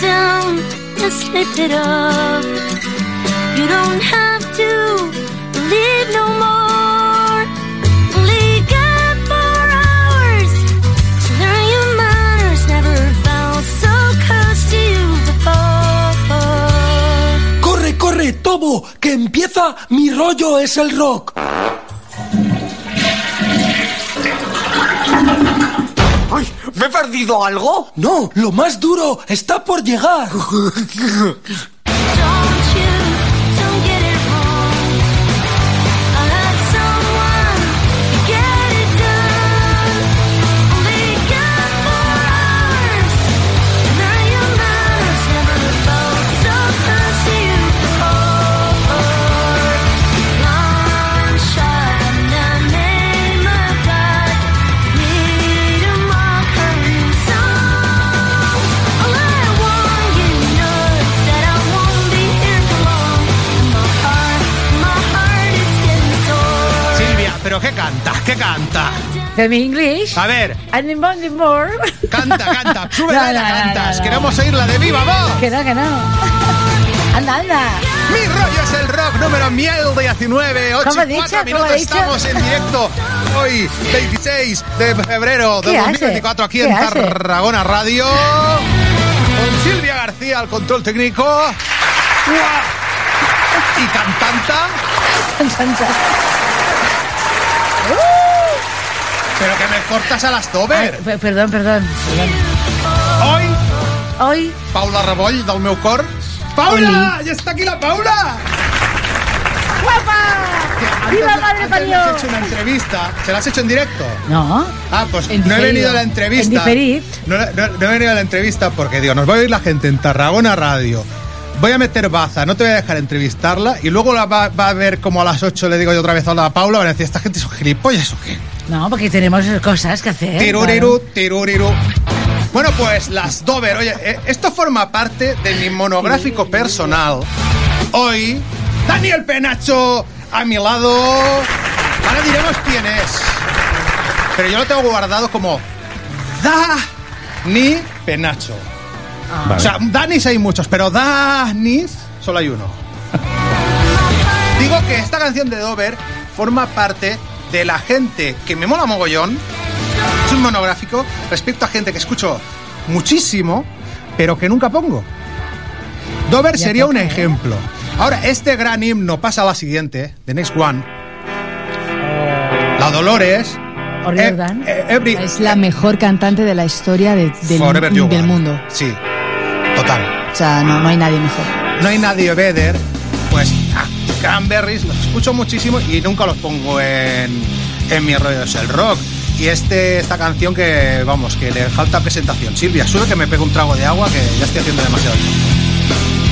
down, just slip it up. You don't have to believe no more. ¡Corre, corre, Tobo! ¡Que empieza mi rollo es el rock! ¿Me he perdido algo? No, lo más duro está por llegar. qué canta? ¿Qué canta? Semi English. A ver, And in Bonding More. canta, canta. Sube No, la no, no, cantas. no. Queremos oír la de Viva Voz. que no, que no. Anda, anda. Mi rollo es el rock número miel 19, 8 ¿Cómo ha y dicho? 4 ¿Cómo minutos. ha dicho? Estamos en directo hoy, 26 de febrero de ¿Qué hace? 2024, aquí ¿Qué en hace? Tarragona Radio. Con Silvia García al control técnico. Y cantanta. Chan, Pero que me cortas a las pe- perdón, perdón. perdón. Hoy, Hoy, Paula Reboll, del meu cor. ¡Paula! ¡Ya está aquí la Paula! ¡guapa! ¡Viva Madre antes parió! has hecho una entrevista. ¿Se la has hecho en directo? No. Ah, pues En no he venido a la entrevista. En diferit. No, no- no he venido a la entrevista porque digo, nos va a oír la gente en Tarragona Radio. Voy a meter baza, no te voy a dejar entrevistarla y luego la va, va a ver como a las 8 le digo yo otra vez a Paula, van a decir, ¿esta gente son gilipollas o qué? No, porque tenemos cosas que hacer. Tiruriru, tiruriru. Bueno, pues las Dover, oye, eh, esto forma parte de mi monográfico personal. Hoy, Daniel Penacho a mi lado. Ahora diremos quién es. Pero yo lo tengo guardado como Dani Penacho. O sea, Danis hay muchos, pero Danis solo hay uno. Digo que esta canción de Dover forma parte de la gente que me mola mogollón. Es un monográfico respecto a gente que escucho muchísimo, pero que nunca pongo. Dover Ya sería un ¿eh? ejemplo. Ahora, este gran himno pasa a la siguiente, The Next One. La Dolores. Eh, every- Es la mejor cantante de la historia de- del, mundo. Sí, total. O sea, no, no hay nadie mejor. No hay nadie better. Pues, Cranberries, los escucho muchísimo y nunca los pongo en, en mi rollo es el rock. Y este, esta canción que, vamos, que le falta presentación. Silvia, sube que me pego un trago de agua que ya estoy haciendo demasiado. Another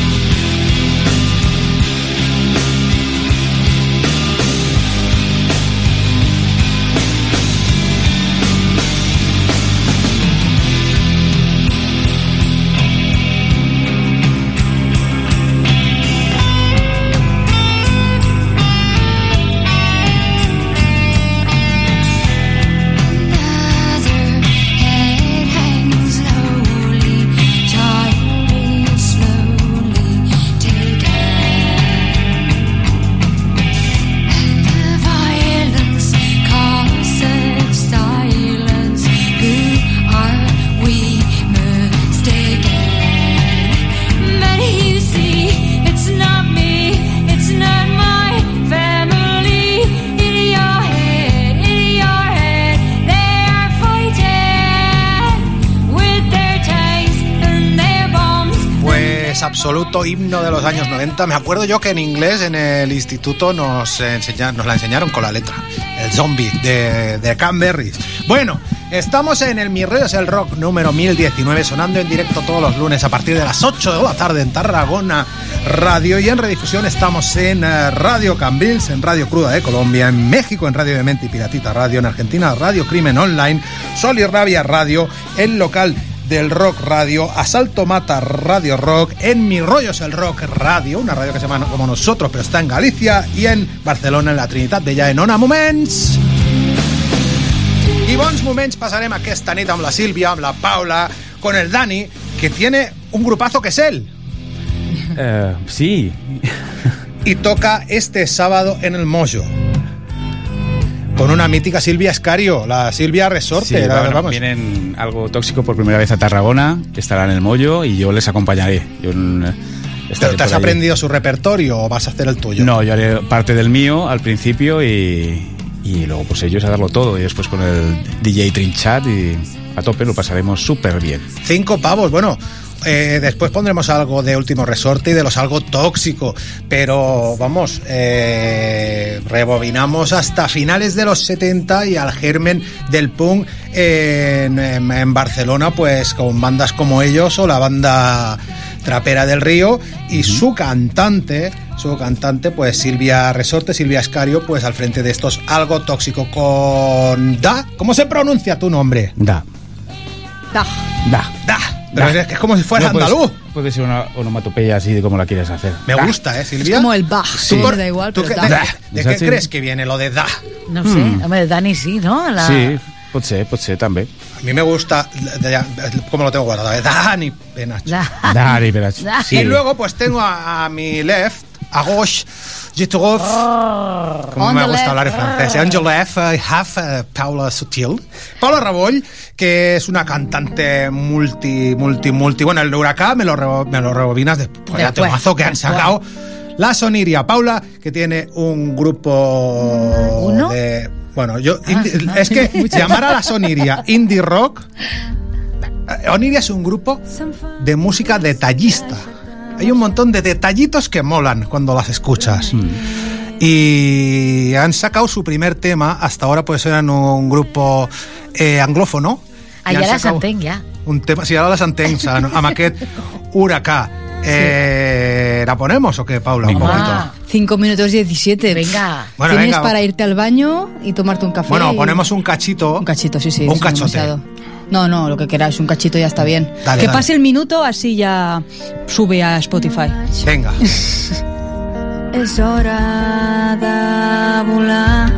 himno de los años 90. Me acuerdo yo que en inglés en el instituto nos, enseña- nos la enseñaron con la letra. El zombie de, de Cranberries. Bueno, estamos en el Mi Rollo es el Rock número 1019, sonando en directo todos los lunes a partir de las 8 de la tarde en Tarragona Radio. Y en redifusión estamos en eh, Radio Cambrils, en Radio Cruda de Colombia, en México en Radio de Mente y Piratita Radio, en Argentina Radio Crimen Online, Sol y Rabia Radio, el local del Rock Radio, Asalto Mata Radio Rock, en Mi Rollo es el Rock Radio, una radio que se llama como nosotros, pero está en Galicia, y en Barcelona, en la Trinitat de Ja en Ona Moments. I bons moments passarem aquesta nit amb la Sílvia, amb la Paula, con el Dani, que tiene un grupazo que es él. Eh, sí, Y toca este sábado en el Mojo. Con una mítica Silvia Escario, la Silvia Resorte. sí, la- bueno, vamos. vienen algo tóxico por primera vez a Tarragona, estarán en el Mollo y yo les acompañaré. Yo, mm, ¿Te, has aprendido su repertorio o vas a hacer el tuyo? No, yo haré parte del mío al principio y, y luego pues ellos a darlo todo y después con el DJ Trinchat y a tope lo pasaremos súper bien. Cinco pavos, bueno. Eh, después pondremos algo de último resorte y de los algo tóxico, pero vamos, eh, rebobinamos hasta finales de los 70 y al germen del punk en, en- en Barcelona, pues con bandas como ellos o la banda Trapera del Río y su cantante, su cantante, pues Silvia Resorte, Silvia Escario, pues al frente de estos algo tóxico con Da. ¿Cómo se pronuncia tu nombre? Da, Taj. da. Da. Pero es que es como si fuera No, puede- andaluz. Puede ser una onomatopeya así de como la quieres hacer. Me Da. gusta, ¿eh, Silvia? Es como el Bach. ¿Tú Sí. Me da igual, ¿tú pero da. ¿De, qué crees que viene lo de da? No sé. Hombre, Dani sí, ¿no? La- Sí, pot ser, pot ser també. A mí me gusta, como lo tengo guardado, de Dani Penacho. la- Dari, verás. Da. Sí. Y luego pues tengo a, a mi left, a gauche, je trouve, como On me the gusta left. hablar en francés, on the left I have eh, Paula Sutil. Paula Raboll, que es una cantante multi, multi, multi, bueno, el huracán me lo, rebo- me lo rebobinas después, Después, temazo que han sacado. La Soniria Paula, que tiene un grupo ¿Uno? de... Bueno, yo... Ah, indi- ah. es que llamar a la Soniria indie rock... eh, Oniria es un grupo de música detallista. Hay un montón de detallitos que molan cuando las escuchas. Y han sacado su primer tema, hasta ahora pues eran un grupo eh, anglófono. i Allà han la sacado s'entén, ja. Un tema, sí, ara les entenc, amb amb aquest huracà. Eh, ¿La ponemos o qué, Paula? Un poquito. Ah, 5 minutos 17. venga. Bueno, Tienes venga. para irte al baño y tomarte un café. Bueno, y- ponemos un cachito. Un cachito, sí, sí. Un cachote. No, no, lo que queráis, un cachito ya está bien. Dale, que dale. pase el minuto, así ya sube a Spotify. Venga. És hora de volar.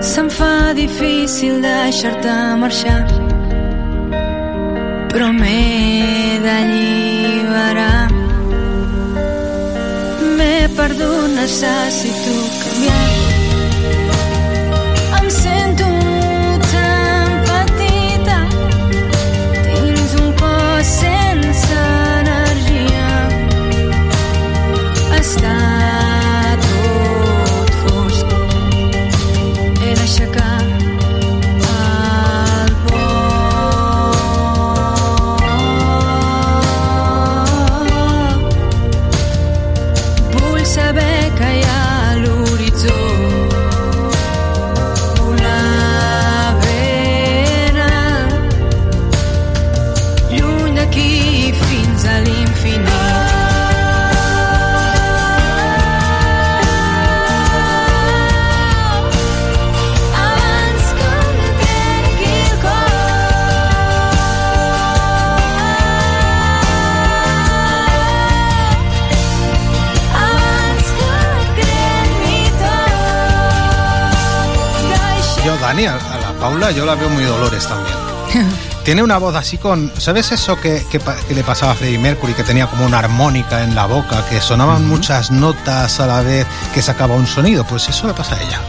Se'm fa difícil deixar-te marxar, però m'he d'alliberar. M'he perdut, necessito canviar. Paula, yo la veo muy Dolores también. Tiene una voz así con. ¿Sabes eso que, que le pasaba a Freddie Mercury? Que tenía como una armónica en la boca, que sonaban muchas notas a la vez que sacaba un sonido. Pues eso le pasa a ella.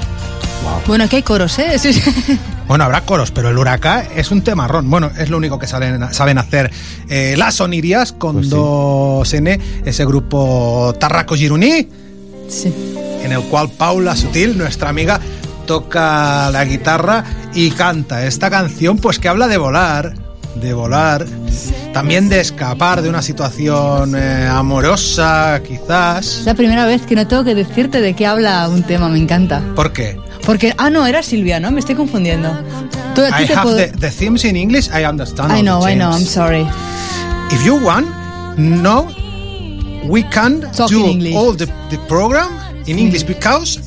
Bueno, aquí hay coros, ¿eh? Sí, sí. Bueno, habrá coros, pero el huracán es un temarrón. Bueno, es lo único que saben, saben hacer eh, las Sonirias con Pues sí. dos N, ese grupo Tarraco Gironí, Sí. en el cual Paula Sutil, nuestra amiga, toca la guitarra y canta esta canción, pues que habla de volar, de volar, también de escapar de una situación eh, amorosa, quizás. Es la primera vez que no tengo que decirte de qué habla un tema, me encanta. ¿Por qué? Porque, ah, no, era Silvia, ¿no? Me estoy confundiendo. Tú, I te have puedo- the, the themes in English, I understand. I know, I know, I'm sorry. If you want, no, we can Talk do all the, the program in English because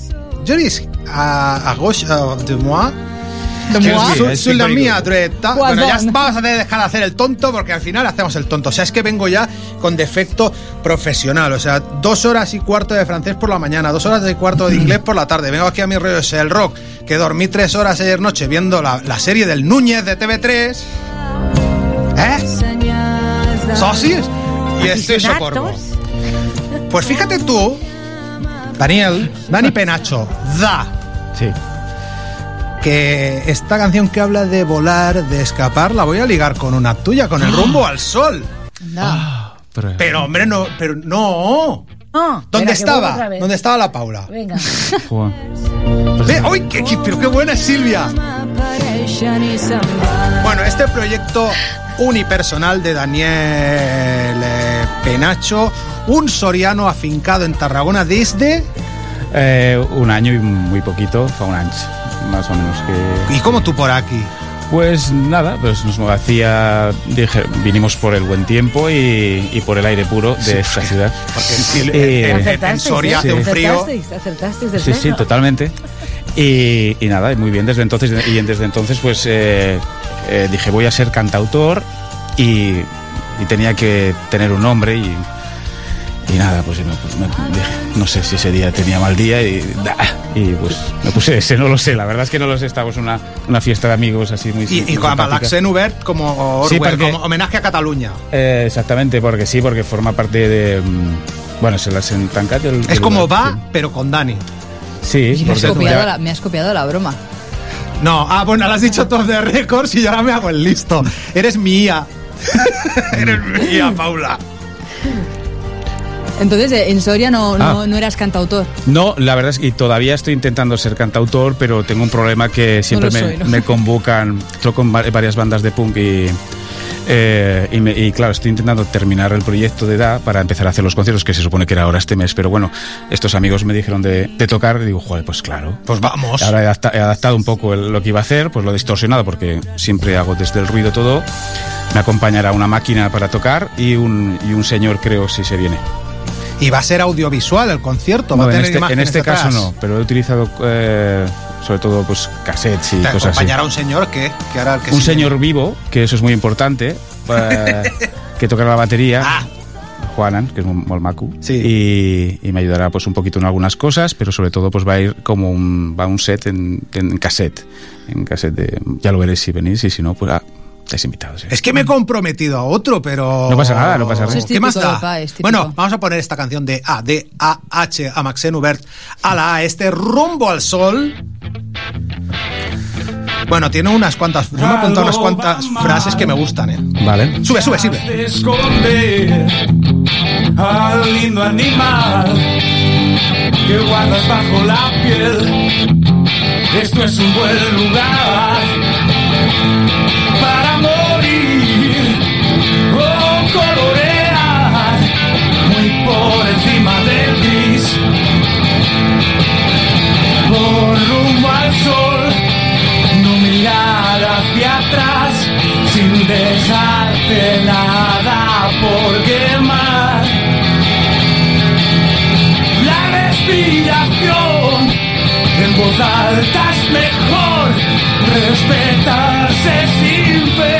there is a, a gauche uh, de moi. De que moi? su- Sí, su la speak mía very dreta. Bueno, ya vamos a dejar de hacer el tonto porque al final hacemos el tonto. O sea, es que vengo ya con defecto profesional. O sea, dos horas y cuarto de francés por la mañana, dos horas y cuarto de inglés por la tarde. Vengo aquí a mi rollo el rock, que dormí tres horas ayer noche viendo la, la serie del Núñez de TV3. ¿Eh? socis y estoy socorro. Pues fíjate tú, Daniel, Dani Penacho, Da, Sí. que esta canción que habla de volar, de escapar, la voy a ligar con una tuya, con el rumbo al sol. Anda. Pero, Pero hombre, no, pero no. No, ¿Dónde estaba? ¿Dónde estaba la Paula? Venga. ¡Uy, qué, qué- pero qué buena es Silvia! Bueno, este proyecto unipersonal de Daniel eh, Penacho, un soriano afincado en Tarragona desde... Eh, un año y muy poquito, fue un año, más o menos que... ¿Y cómo tú por aquí? Pues nada, pues nos hacía, dije, vinimos por el buen tiempo y, y por el aire puro de esta ciudad. Porque en, Eh, en- en- en Acertasteis, Soria ¿eh? hace un frío... Acertasteis, acertasteis del Sí, sí, pleno. totalmente. Y, y nada, muy bien desde entonces. Y desde entonces, pues eh, eh, dije, voy a ser cantautor y, y tenía que tener un nombre y, y nada, pues me, me dije, no sé si ese día tenía mal día y, da, y pues me puse ese, no lo sé, la verdad es que no lo sé, estábamos en una, una fiesta de amigos así muy Y, y con l'accent obert como, Sí, Orwell, porque- como homenaje a Cataluña. Eh, exactamente, porque sí, porque forma parte de... mm, Bueno, se las en tancat del... Es como va, pero con Dani. Sí, sí Me has, copiado ya- la, me has copiado la broma. No, ah, bueno, lo has dicho todo de récords y yo ahora me hago el listo. Eres mía. Eres mía, Paula. Entonces, eh, en Soria no, no, Ah. no eras cantautor. No, la verdad es que todavía estoy intentando ser cantautor, pero tengo un problema que siempre me, soy, ¿no? me convocan, toco en va- varias bandas de punk y, eh, y, me- y, claro, estoy intentando terminar el proyecto de edad para empezar a hacer los conciertos, que se supone que era ahora este mes, pero bueno, estos amigos me dijeron de, de tocar y digo, joder, pues claro. Pues vamos. Ahora he, adapta- he adaptado un poco el- lo que iba a hacer, pues lo he distorsionado porque siempre hago desde el ruido todo. Me acompañará una máquina para tocar y un, y un señor, creo, si se viene. Y va a ser audiovisual el concierto. va a en tener este, en este caso no, pero he utilizado eh, sobre todo pues cassettes y Te cosas así. acompañará un señor que, que hará el que Un señor vivo, que eso es muy importante, eh, que tocará la batería. Ah. Juanan, que es un molmacu, Sí. y, y me ayudará pues un poquito en algunas cosas, pero sobre todo pues va a ir como un, va un set en, en cassette, en cassette de, ya lo veréis si venís y si no pues ah, estáis invitados. sí. Es que me he comprometido a otro, pero. No pasa nada, no pasa nada. Es ¿Qué más da? es. Bueno, vamos a poner esta canción de A, D, A, H, a Maxen Hubert, a la A, este rumbo al sol. Bueno, tiene unas cuantas. Yo me he apuntado unas cuantas frases que me gustan, ¿eh? Vale. Sube, sube, sube. de esconder al lindo animal que guardas bajo la piel. Esto es un buen lugar para morir o colorear muy por encima del gris. Por rumbo al sol, no mirar hacia atrás sin dejarte nada por quemar. La respiración voz mejor, respetarse sin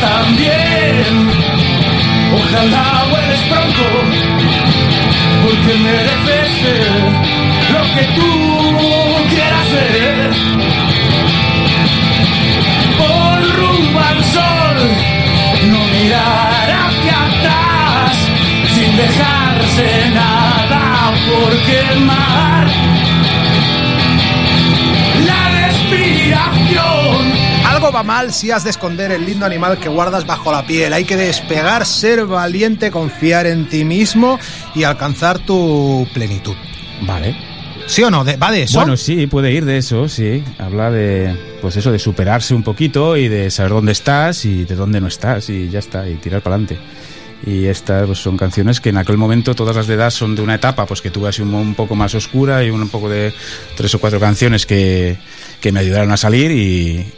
también ojalá vuelves pronto porque mereces ser lo que tú quieras ser por rumbo al sol, no mirar hacia atrás, sin dejarse nada por quemar. La respiración Va mal si has de esconder el lindo animal que guardas bajo la piel. Hay que despegar, ser valiente, confiar en ti mismo y alcanzar tu plenitud. Vale. ¿Sí o no? ¿Va de eso? Bueno, sí, puede ir de eso, sí. Habla de, pues eso, de superarse un poquito y de saber dónde estás y de dónde no estás y ya está, y tirar para adelante. Y estas pues, son canciones que en aquel momento todas las de edad son de una etapa pues que tuve así un, un poco más oscura y un poco de tres o cuatro canciones que, que me ayudaron a salir y,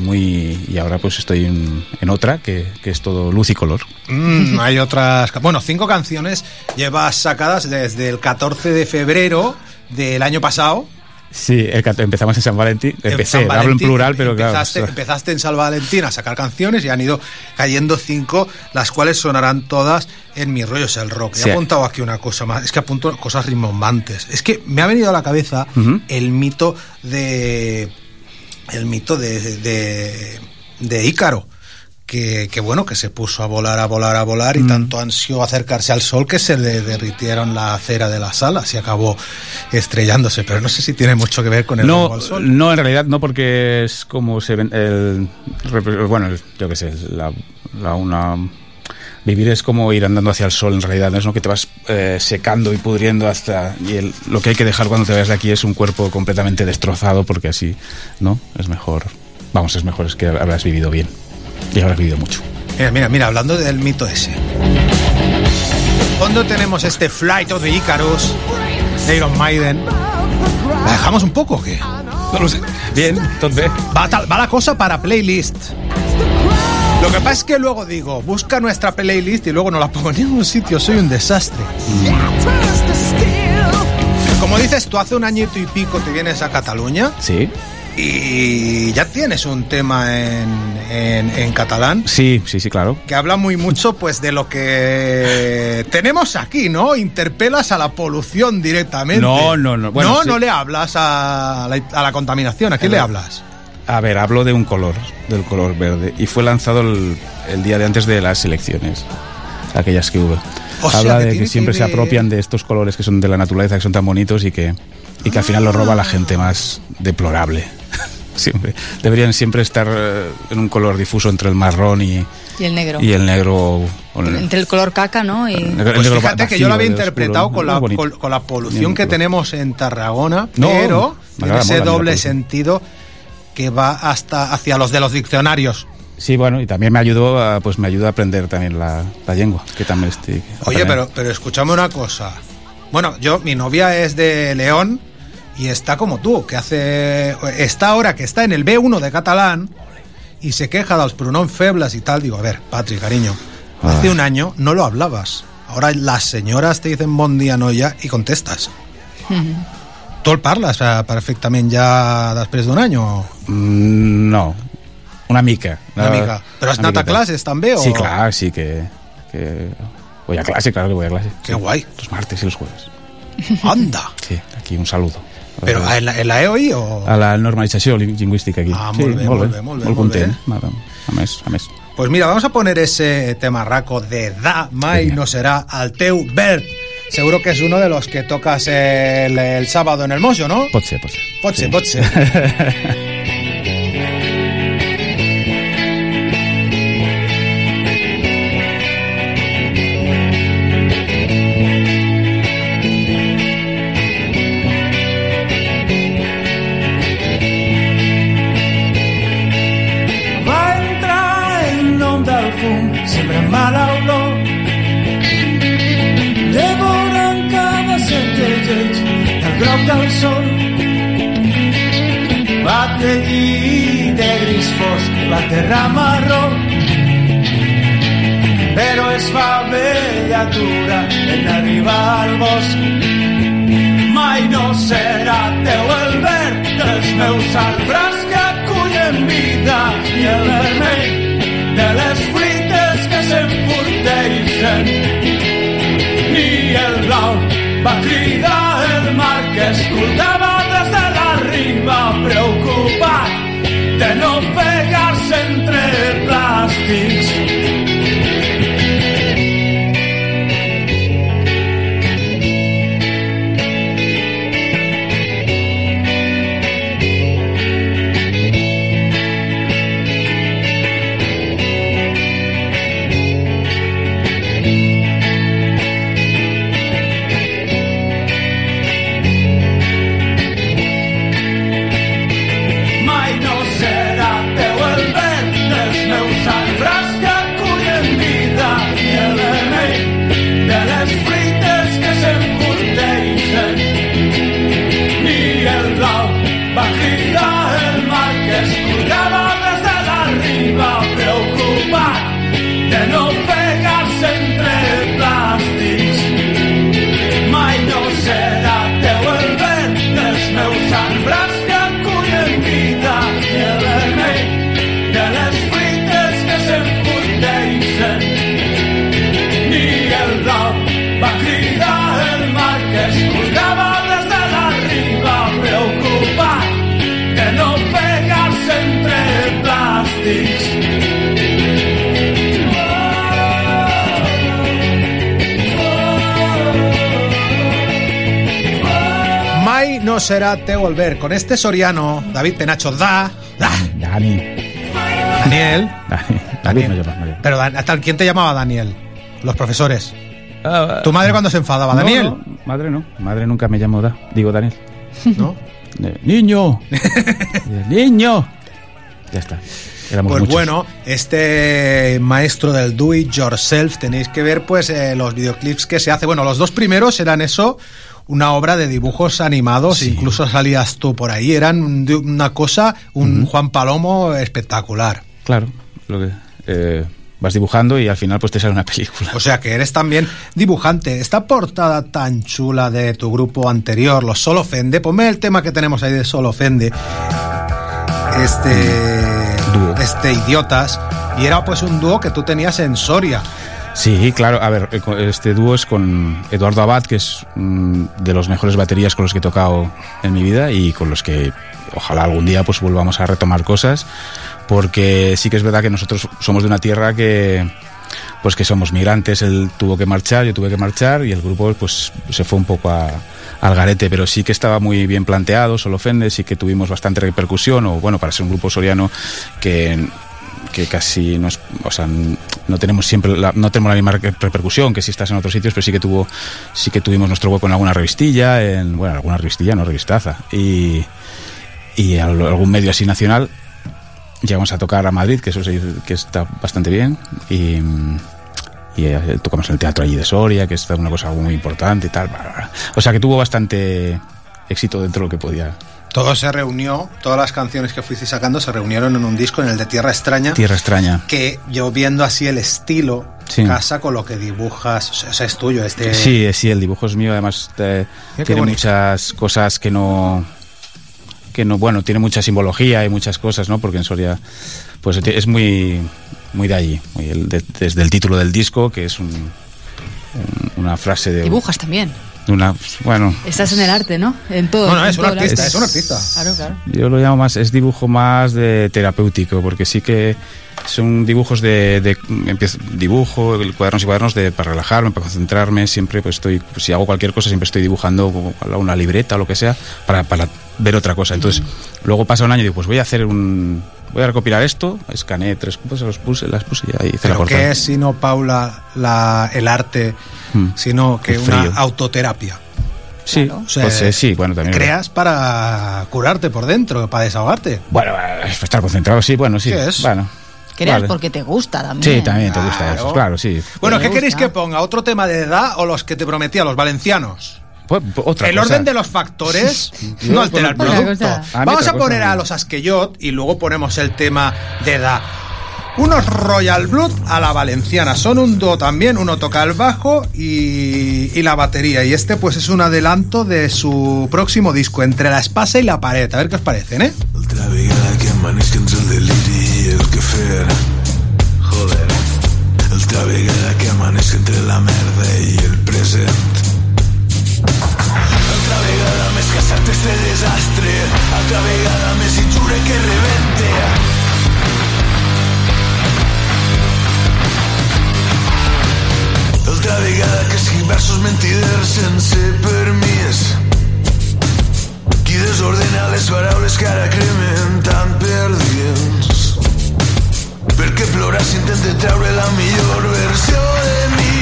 muy y ahora pues estoy en, otra que, que es todo luz y color. Mm, hay otras. Bueno, cinco canciones llevas sacadas desde el 14 de febrero del año pasado. Sí, el empezamos en San Valentín. En Empecé, San hablo en Valentín, plural, pero claro. empezaste, esto- empezaste en San Valentín a sacar canciones y han ido cayendo cinco, las cuales sonarán todas en Mi rollo es el rock. Sí. He apuntado aquí una cosa más, es que apunto cosas rimbombantes. Es que me ha venido a la cabeza el mito de. El mito de, de, de Ícaro. Que, que bueno, que se puso a volar, a volar, a volar y Mm. tanto ansió acercarse al sol que se le derritieron la acera de las alas y acabó estrellándose. Pero no sé si tiene mucho que ver con el no, al sol. no, en realidad no, porque es como se ven el, bueno, el- yo qué sé, la, la una vivir es como ir andando hacia el sol en realidad, no es lo que te vas eh, secando y pudriendo hasta y el- lo que hay que dejar cuando te vayas de aquí es un cuerpo completamente destrozado porque así, ¿no? Es mejor, vamos, es mejor es que habrás vivido bien y habrás vivido mucho. Mira, mira, mira, hablando del mito ese. Cuando tenemos este Flight of the Icarus de Iron Maiden, ¿la dejamos un poco o qué? No lo sé. Bien, entonces. Va, tal- va la cosa para playlist. Lo que pasa es que luego digo, busca nuestra playlist y luego no la pongo en ningún sitio, soy un desastre. Como dices, tú hace un añito y pico te vienes a Cataluña Sí, y ya tienes un tema en, en- en catalán sí, sí, sí, claro. que habla muy mucho pues de lo que tenemos aquí, ¿no? Interpelas a la polución directamente. No, no, no. Bueno, no, sí. no le hablas a la, a la contaminación. ¿A quién le hablas? A ver, hablo de un color, del color verde. Y fue lanzado el, el día de antes de las elecciones, aquellas que hubo. O sea, Habla que de que que siempre se apropian de estos colores que son de la naturaleza, que son tan bonitos y que, y que al final los roba la gente más deplorable. Siempre. Deberían siempre estar eh, en un color difuso entre el marrón y, Y el negro. y el negro. o el- Entre el color caca, ¿no? Y... el Pues negro fíjate que yo lo había interpretado oscuro, con la, con, con la polución que tenemos en Tarragona, No, pero agrada ese mola doble sentido que va hasta hacia los de los diccionarios. Sí, bueno, y también me ayudó a, pues me ayudó a aprender también la, la lengua, que también estoy. Oye, pero, pero escúchame una cosa. Bueno, yo, mi novia es de León y está como tú, que hace. Está ahora que está en el B1 de catalán y se queja de los pronoms febles y tal. Digo, a ver, Patri, cariño, hace Ah. un año no lo hablabas. Ahora las señoras te dicen bon dia, noia, y contestas. ¿Tú el parles eh, perfectament ja després d'un any o Mm, no, una mica. una mica? Però has anat a classes també? O... Sí, claro, sí que, que voy a clase, claro que voy a clase. Qué guay. Los martes y los jueves. Anda. Sí, aquí un saludo. Però en la, en la EOI o...? A la normalització lin- lingüística aquí. Ah, sí, molt bé, molt bé, molt bé, Molt molt bé. content. A més, a més. Pues mira, vamos a poner ese temarraco de Da Mai no será al teu Bert. Seguro que es uno de los que tocas el, el sábado en el Mojo, ¿no? Pot ser, pot ser. Pot ser, pot ser. terra marró. Però es fa bella dura en arribar al bosc. Mai no serà teu el verd dels meus arbres que acullen vida ni el vermell de les fruites que s'emporteixen ni el blau va cridar el mar que escoltava des de la riba preocupat de no entre peace. No será te volver. Con este Soriano, David Penacho da. da. Dani. Daniel. Dani. David me llama, María. Pero hasta quién te llamaba Daniel? Los profesores. Ah, ¿Tu madre cuando se enfadaba? no, Daniel. no, madre no. Madre nunca me llamó Da. Digo Daniel. ¿No? Eh, ¡Niño! Eh, ¡Niño! Ya está. Éramos Pues muchos. bueno, este maestro del do it yourself, tenéis que ver pues eh, los videoclips que se hace. Bueno, los dos primeros eran eso, una obra de dibujos animados, incluso salías tú por ahí, eran una cosa, un Juan Palomo espectacular. Claro. Lo que, eh, vas dibujando y al final pues te sale una película. O sea que eres también dibujante. Esta portada tan chula de tu grupo anterior, los Solo Fende, ponme el tema que tenemos ahí de Solo Fende. Este. Dúo. Este Idiotas. Y era pues un dúo que tú tenías en Soria. Sí, claro. A ver, eh, este dúo es con Eduardo Abad, que es mm, de los mejores baterías con los que he tocado en mi vida y con los que ojalá algún día pues volvamos a retomar cosas, porque sí que es verdad que nosotros somos de una tierra que pues que somos migrantes, él tuvo que marchar, yo tuve que marchar y el grupo pues se fue un poco al garete, pero sí que estaba muy bien planteado, solo ofende, sí que tuvimos bastante repercusión, o bueno, para ser un grupo soriano que que casi no es, o sea, no tenemos siempre la, no tenemos la misma re- repercusión que si estás en otros sitios, pero sí que tuvo sí que tuvimos nuestro hueco en alguna revistilla, en bueno, alguna revistilla, no revistaza y y al- algún medio así nacional llegamos a tocar a Madrid, que eso que está bastante bien y eh, tocamos en el teatro allí de Soria, que es una cosa muy importante y tal. O sea que tuvo bastante éxito dentro de lo que podía. Todo se reunió, todas las canciones que fuiste sacando se reunieron en un disco, en el de Tierra Extraña. Tierra extraña. Que yo viendo así el estilo, Sí. casa con lo que dibujas, o sea, es tuyo. Este, Sí, sí, el dibujo es mío, además eh, tiene bonito. muchas cosas que no que no, bueno, tiene mucha simbología y muchas cosas, ¿no? Porque en Soria pues es muy muy de allí, muy el- de- desde el título del disco, que es un- un- una frase de Dibujas también. De una bueno, Estás en el arte, ¿no? En todo. No, no, en es un todo artista, es un artista. Claro, claro. Yo lo llamo más, es dibujo más de terapéutico, porque sí que son dibujos de, de empiezo, dibujo, cuadernos y cuadernos de, para relajarme, para concentrarme, siempre pues estoy, pues, si hago cualquier cosa, siempre estoy dibujando una libreta o lo que sea, para, para ver otra cosa. Entonces, luego pasa un año y digo, pues voy a hacer un, voy a recopilar esto, escaneé tres cosas, los puse, las puse y ahí hice la Pero portada. ¿qué es sino, Paula, la, el arte, Mm. sino que una autoterapia? Sí, O sea, pues, eh, sí, bueno, también. Creas para curarte por dentro, para desahogarte. Bueno, eh, estar concentrado, sí, bueno, sí. ¿Qué es? Bueno. Creas vale. porque te gusta también. Sí, también te gusta Claro. eso, claro, sí. Bueno, ¿qué gusta. queréis que ponga? ¿Otro tema de edad o los que te prometía, los valencianos? Pues, pues, otra el cosa. orden de los factores no altera el producto. Vamos a poner a los Asqueyot y luego ponemos el tema de edad. Unos Royal Blood a la valenciana. Son un do también. Uno toca el bajo y, y la batería. Y este, pues, es un adelanto de su próximo disco, Entre la espasa y la pared. A ver qué os parecen, ¿eh? Altra vegada que amanezca entre el. Joder. Que amanezca entre la merda i el present. Casat este desastre. Altra vegada més injure que rebente. Altra vegada que escric versos mentiders sense permís. Qui desordena les paraules que ara cremen tan per dins. Perquè plorar s'intenta treure la millor versió de mi.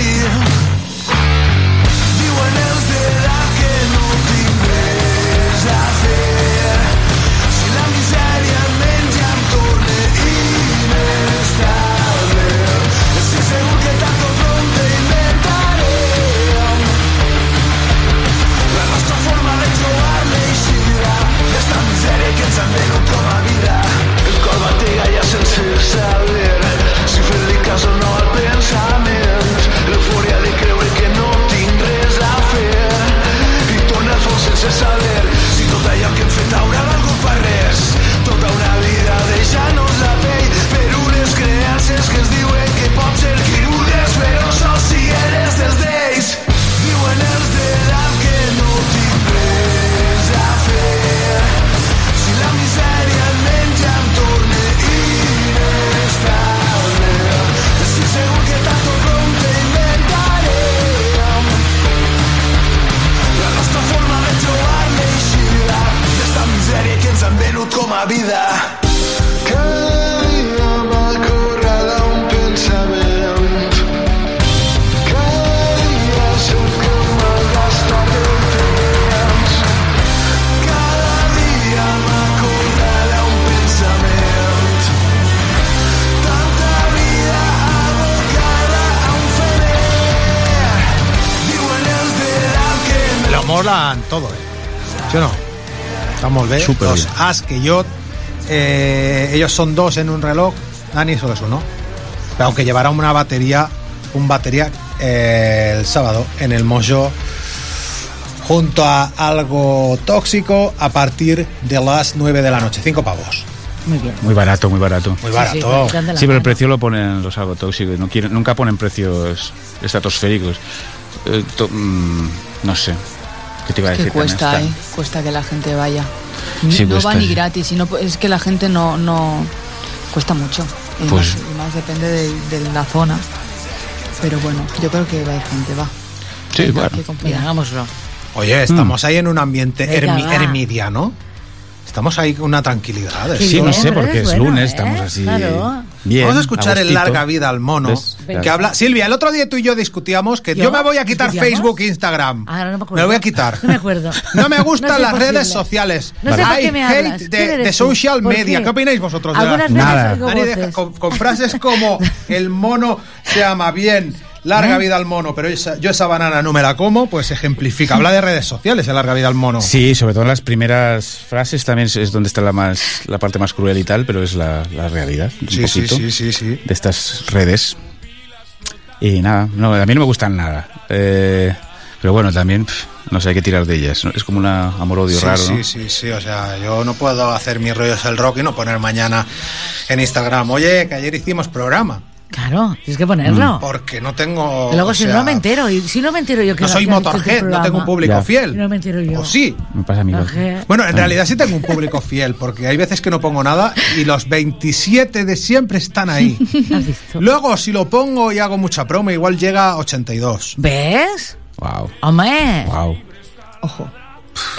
Bien. Súper Los bien. As que yo. eh, ellos son dos en un reloj. Dani solo es uno. Pero aunque llevará una batería. Un batería eh, el sábado en el Mojo. Junto a algo tóxico a partir de las 9 de la noche. Cinco pavos. Muy bien. Muy barato, muy barato. Muy Sí, sí, barato. Sí, pero el precio lo ponen los algo tóxicos. No quieren, nunca ponen precios estratosféricos. Eh, to- mm, no sé. ¿Qué te iba a Que decir? con cuesta, esta? ¿eh? Cuesta que la gente vaya. Sí, no va cuesta, ni sí. gratis, y no, es que la gente no, no cuesta mucho. Y, Pues- más, y más depende de, de la zona. Pero bueno, yo creo que va a ir gente, va. Sí, bueno. Hay. Mira, hagámoslo. Oye, estamos ahí en un ambiente Venga, ermi- va. ermidiano. Estamos ahí con una tranquilidad. Qué Sí, no sé, porque eres es bueno, lunes, ¿eh? estamos así. Claro. Bien. Vamos a escuchar el larga vida al mono. ¿Ves? Que habla. Silvia, el otro día tú y yo discutíamos que yo, ¿Yo? me voy a quitar ¿Discutíamos? Facebook e Instagram. Ahora no me acuerdo. lo voy a quitar. No me acuerdo. No me gustan No las redes sociales. No sé I qué me hate hablas. ¿Quién de, social ¿Por media. qué? ¿Qué opináis vosotros? de la- Algunas Nada. veces oigo voces. con, con frases como el mono se ama bien, larga ¿Eh? vida al mono, pero esa- yo esa banana no me la como, pues ejemplifica. Habla de redes sociales, el larga vida al mono. Sí, sobre todo en las primeras frases también es- donde está la más la parte más cruel y tal, pero es la, la realidad. Un sí, sí, poquito sí, sí, sí. de estas redes. Y nada, no, a mí no me gustan nada. Eh, pero bueno, también, no sé, hay que tirar de ellas. ¿no? Es como un amor-odio Sí, raro, sí, ¿no? sí, sí, o sea, yo no puedo hacer mis rollos el rock y no poner mañana en Instagram, oye, que ayer hicimos programa, Claro, tienes que ponerlo. porque no tengo... Luego o si sea, no me entero, y si no me entero yo que No soy Motorhead, no tengo un público Ya. fiel. No me entero yo. ¿O sí? Me pasa a mí. lo-. Bueno, en realidad sí tengo un público fiel, porque hay veces que no pongo nada y los 27 de siempre están ahí. ¿Has visto? Luego, si lo pongo y hago mucha promo, igual llega a 82. ¿Ves? Wow, Hombre, wow. Ojo.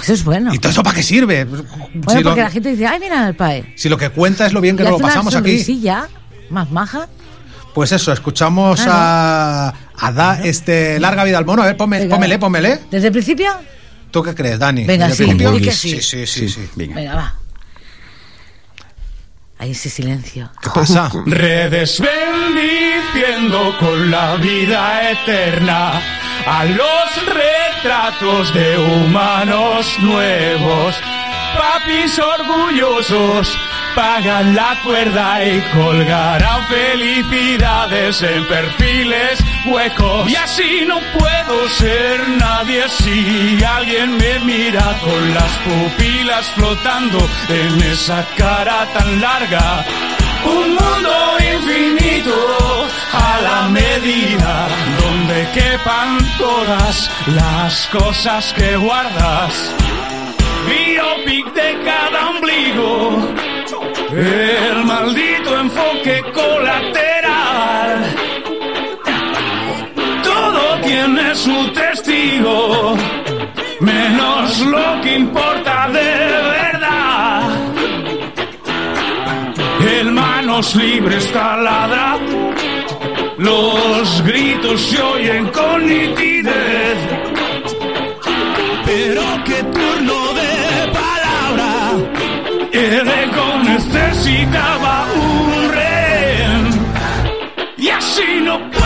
eso es bueno. ¿Y todo eso para qué sirve? Bueno, si, lo, porque la gente dice, ay, mira el pae. si lo que cuenta es lo bien que nos lo pasamos aquí. sonrisilla más maja. Pues eso, escuchamos a, a Da, este larga vida al mono. A ver, ponme, Venga. pómele, pómele. ¿Desde el principio? ¿Tú qué crees, Dani? Venga, ¿Desde sí, el principio? que sí, sí. sí, sí, sí. Venga. Venga, va. Ahí ese silencio. ¿Qué pasa? Redes bendiciendo con la vida eterna a los retratos de humanos nuevos. Papis orgullosos pagan la cuerda y colgarán felicidades en perfiles huecos. Y así no puedo ser nadie si alguien me mira con las pupilas flotando en esa cara tan larga. Un mundo infinito a la medida donde quepan todas las cosas que guardas. Biopic de cada ombligo, el maldito enfoque colateral. Todo tiene su testigo, menos lo que importa de verdad. El manos libres taladra, los gritos se oyen con nitidez. Pero qué turno el ego necesitaba un rehén. Y así no puedo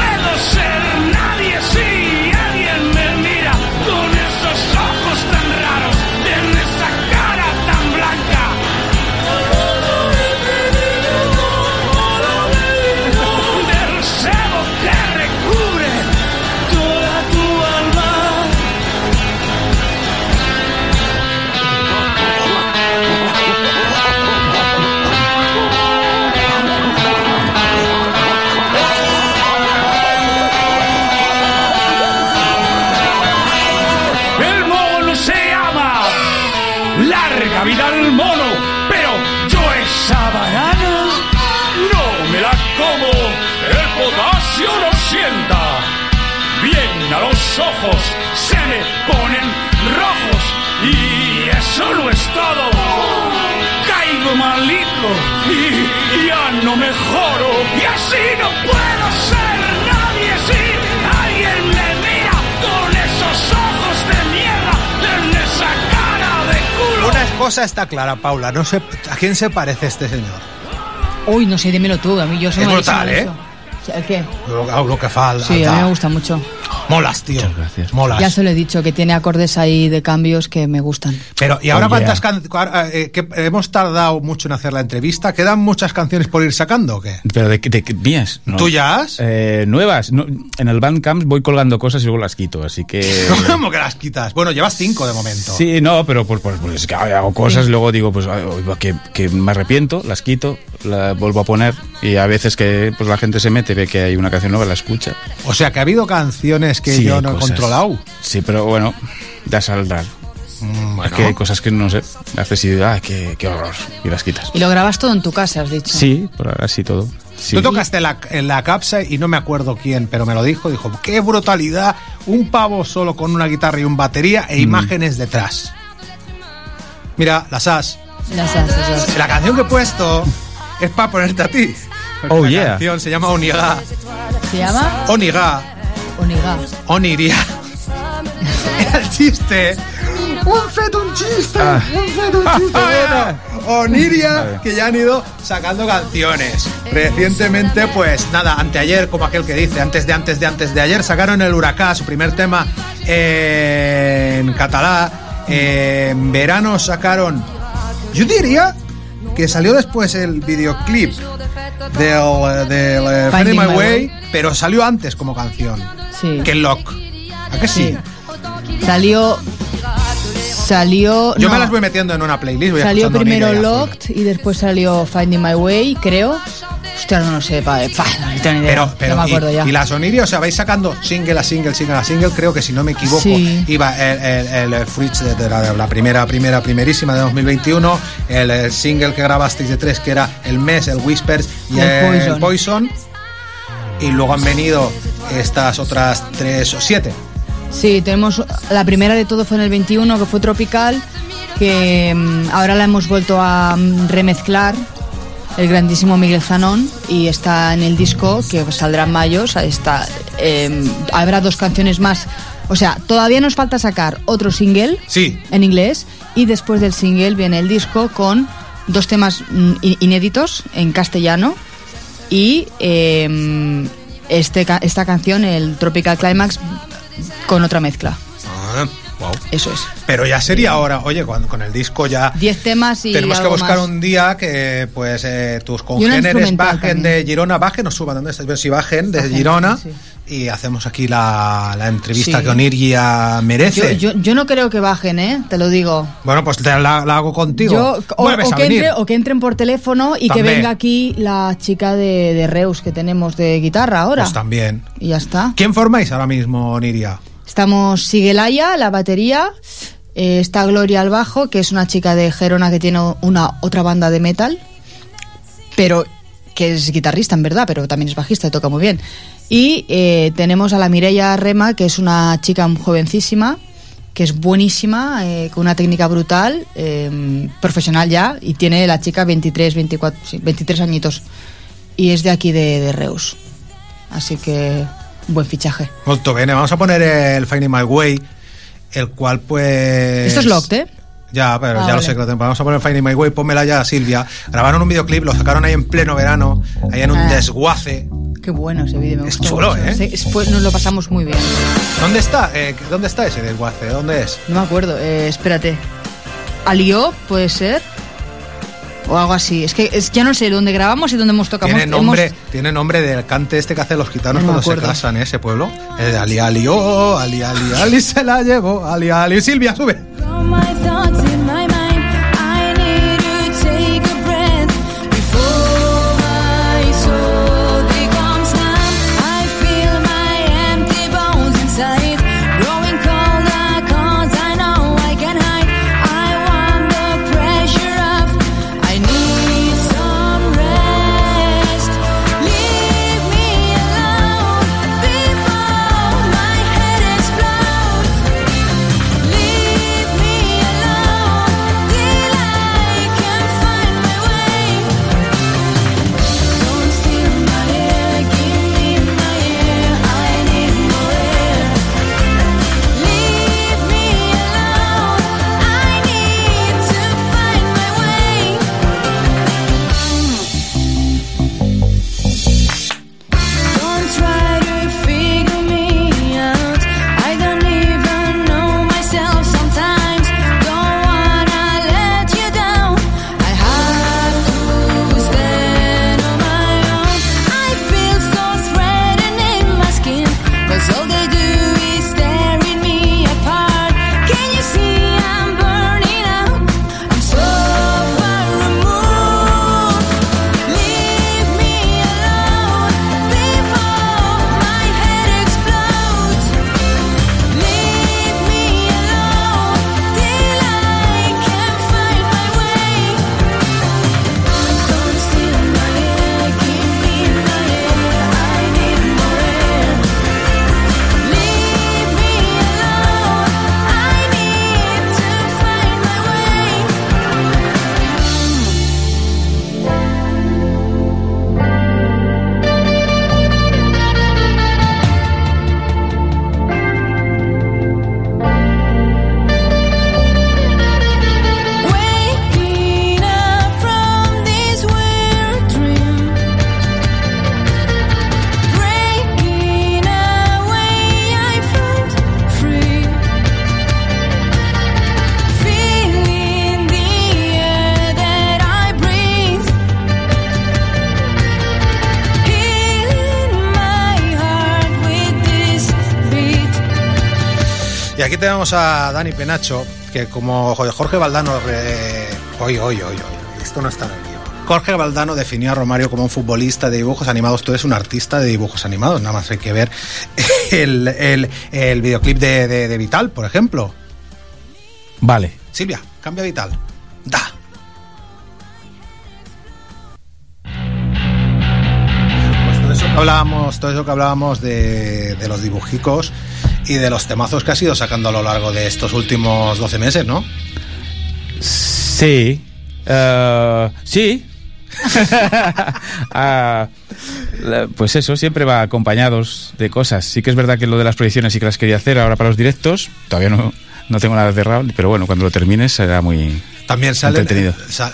cosa está clara, Paula. No sé a quién se parece este señor. Uy, no sé, dímelo tú, a mí yo soy Es brutal, ¿eh? eso. O sea, ¿El qué? Lo, lo que falta. Sí, a mí me gusta mucho. Molas, tío. Muchas gracias. Molas. Ya se lo he dicho, que tiene acordes ahí de cambios que me gustan. Pero, ¿y ahora Oh, cuántas yeah. canciones? hemos tardado mucho en hacer la entrevista. ¿Quedan muchas canciones por ir sacando o qué? ¿Pero de, qué- de qué- mías? No. ¿Tuyas? Eh, nuevas. No, en el Bandcamp voy colgando cosas y luego las quito, así que... ¿Cómo que las quitas? Bueno, llevas cinco de momento. Sí, no, pero pues, pues, pues es que hago cosas y luego digo, pues ay, oiga, que, que me arrepiento, las quito, las vuelvo a poner y a veces que pues la gente se mete, ve que hay una canción nueva, la escucha. O sea, que ha habido canciones que Sí, yo no he cosas. controlado. Sí, pero bueno, ya saldrá. Mm, Es bueno. que hay cosas que no sé, haces y ah, qué, qué horror, y las quitas. Y lo grabas todo en tu casa, has dicho. Sí, por ahora sí todo. Sí. Tú tocaste la, en la capsa y no me acuerdo quién, pero me lo dijo. Dijo, qué brutalidad, un pavo solo con una guitarra y un batería Mm. e imágenes detrás. Mira, las as. Las las. La canción que he puesto es para ponerte a ti. Porque Oh, la yeah. canción se llama Oniga. ¿Se llama? Oniga. Oniga. Oniria. Era el chiste. Un fet, un chiste. Ah. Un fet, un chiste. Bueno, Oniria, que ya han ido sacando canciones. Recientemente, pues nada, anteayer, como aquel que dice, antes de antes de antes de ayer, sacaron el Huracán, su primer tema en catalá. En verano sacaron, yo diría que salió después el videoclip del, del eh, Finding My Way, pero salió antes como canción Sí. que Lock. ¿A que sí? Sí. Salió. Salió. Yo no, me las voy metiendo en una playlist. voy Salió primero. Locked y después salió Finding My Way, creo. Hostia, no lo sé, pa, pa, no tengo ni idea. Pero, pero no me acuerdo y, ya. y la o sea, vais sacando single a single, single a single. Creo que si no me equivoco, Sí. iba el, el, el Fruits de, de la, de la primera, primera, primerísima de 2021. El, el single que grabasteis de tres, que era el Mes, el Whispers y El el, Poison. Poison. Y luego han venido estas otras tres o siete. Sí, tenemos. La primera de todo fue en el 21, que fue Tropical, que mm, ahora la hemos vuelto a mm, remezclar. El grandísimo Miguel Zanón y está en el disco que saldrá en mayo. o sea, está, eh, habrá dos canciones más. O sea, todavía nos falta sacar otro single Sí. en inglés y después del single viene el disco con dos temas mm, inéditos en castellano y eh, este, esta canción, el Tropical Climax, con otra mezcla. Ah, wow. Eso es. Pero ya sería ahora, oye, cuando con el disco ya. Diez temas y Tenemos que buscar más. un día que pues eh, tus congéneres bajen también. de Girona, bajen o suban, ¿dónde estás? Si bajen de Girona sí. y hacemos aquí la, la entrevista Sí. que Onirgia merece. yo, yo no creo que bajen, ¿eh? Te lo digo. Bueno, pues te la, la hago contigo. Yo, o, que venir. entre- o que entren por teléfono y que venga aquí la chica de, de Reus que tenemos de guitarra ahora. Pues también. y ya está. ¿Quién formáis ahora mismo, Oniria? Estamos Siguelaya, la batería. eh, está Gloria al bajo, que es una chica de Gerona que tiene una otra banda de metal. Pero que es guitarrista en verdad, pero también es bajista y toca muy bien. Y eh, tenemos a la Mireia Rema, que es una chica jovencísima, que es buenísima, eh, con una técnica brutal, eh, profesional ya, y tiene la chica 23, 24, sí, 23 añitos. Y es de aquí de Reus. Así que, buen fichaje. Molto bene, vamos a poner el Finding My Way, el cual pues... Esto es Locked, ¿eh? Ya, pero Ah, ya lo sé que lo tengo. Vamos a poner Finding My Way, pónmela ya, Silvia. Grabaron un videoclip, lo sacaron ahí en pleno verano, ahí en un Ah. desguace. Qué bueno ese vídeo, me Es chulo, mucho. ¿eh? Sí, nos lo pasamos muy bien. ¿Dónde está? Eh, ¿Dónde está ese desguace? ¿Dónde es? No me acuerdo, eh, espérate. ¿Alió puede ser? O algo así. Es que es, ya no sé dónde grabamos y dónde hemos tocado. Tiene nombre, hemos- tiene nombre del cante este que hacen los gitanos No cuando se casan, ¿eh? ese pueblo. El de Ali Ali, oh, Ali Ali, Ali se la llevó, Ali Ali. Silvia, sube. Tenemos a Dani Penacho, que como Jorge Valdano... Re... Hoy, hoy, hoy, hoy. Esto no está en el guion. Jorge Valdano definió a Romario como un futbolista de dibujos animados. Tú eres un artista de dibujos animados. Nada más hay que ver el, el- el videoclip de, de- de Vital, por ejemplo. Vale. Silvia, cambia Vital. Da. Hablábamos, todo eso que hablábamos de, de los dibujicos y de los temazos que has ido sacando a lo largo de estos últimos 12 meses, ¿no? Sí. Eh, sí. Ah, pues eso, siempre va acompañados de cosas. Sí que es verdad que lo de las proyecciones sí que las quería hacer ahora para los directos. Todavía no, no tengo nada cerrado, pero bueno, cuando lo termines será muy También salen, entretenido. sa-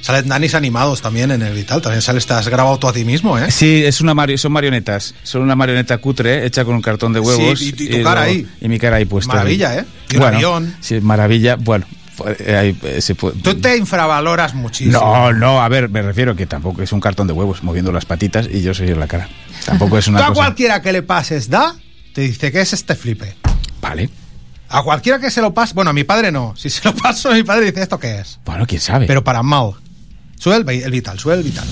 salen nanis animados también en el Vital. También sales, te has grabado tú a ti mismo, ¿eh? Sí, es una mari- son marionetas. Son una marioneta cutre hecha con un cartón de huevos. Sí, y- y tu cara luego- ahí. Y mi cara ahí puesta. Maravilla, ¿eh? Y un Bueno, avión. Sí, maravilla. Bueno, pues, eh, ahí, eh, se puede- Tú te infravaloras muchísimo. No, no, a ver, me refiero que tampoco es un cartón de huevos moviendo las patitas y yo soy en la cara. Tampoco es Tú una a cosa. cualquiera que le pases da, te dice que es este flipe. Vale. A cualquiera que se lo pase, bueno, a mi padre no. Si se lo paso, mi padre dice, ¿esto qué es? Bueno, quién sabe. Pero para mal. Sube el, el vital, sube el vital.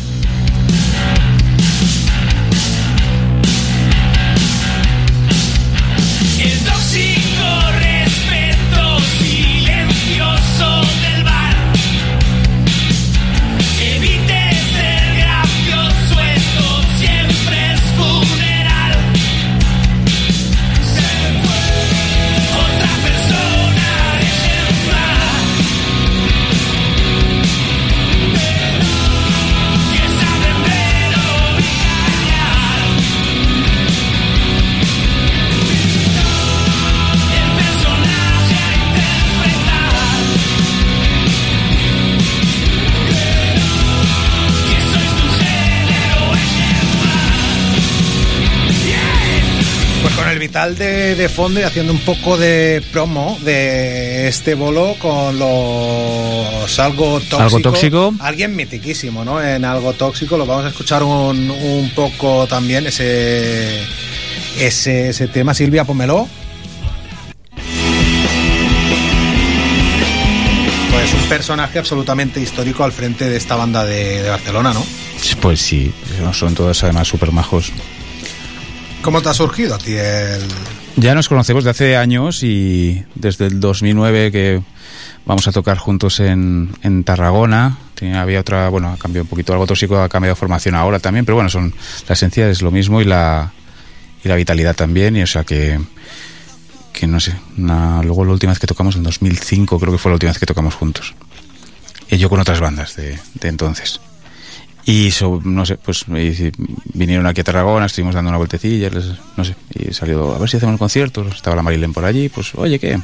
De, fondo y haciendo un poco de promo de este bolo con los algo tóxico. Algo tóxico. Alguien mitiquísimo, ¿no? En algo tóxico. Lo vamos a escuchar un, un poco también, ese, ese, ese tema. Silvia, pómelo. Pues un personaje absolutamente histórico al frente de esta banda de, de Barcelona, ¿no? Pues sí, son todos además súper majos. ¿Cómo te ha surgido Ya nos conocemos de hace años y desde el 2009 que vamos a tocar juntos en, en Tarragona. Tenía- había otra, bueno, ha cambiado un poquito algo tóxico, ha cambiado formación ahora también, pero bueno, son la esencia es lo mismo y la, y la vitalidad también, y o sea que, que no sé, luego la última vez que tocamos, en 2005 creo que fue la última vez que tocamos juntos. Y yo con otras bandas de, de entonces. Y so- no sé, pues y- vinieron aquí a Tarragona, estuvimos dando una vueltecilla, les- no sé, y salió a ver si hacemos un concierto, estaba la Marilén por allí, pues oye, ¿qué?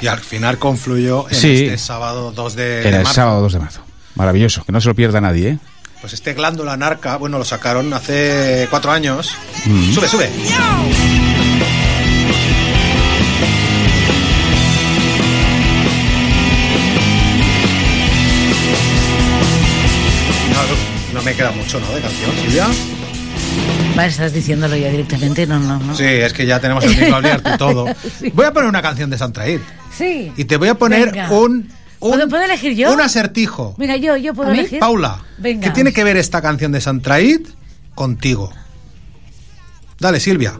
y al final confluyó en Sí. este sábado 2 de, de el sábado 2 de marzo. Maravilloso, que no se lo pierda nadie, ¿eh? Pues este glándula narca, bueno, lo sacaron hace cuatro años. Mm. Sube, sube. Me queda mucho, ¿no? De canción, Silvia. Vale, estás diciéndolo ya directamente, no, no, no. Sí, es que ya tenemos el micro abierto y todo. Voy a poner una canción de Santraid. Sí. Y te voy a poner Venga. un, un. ¿Puedo- puedo elegir yo? Un acertijo. Mira, yo, yo puedo ¿A mí? elegir. Paula, Venga. ¿qué tiene que ver esta canción de Santraid contigo? Dale, Silvia.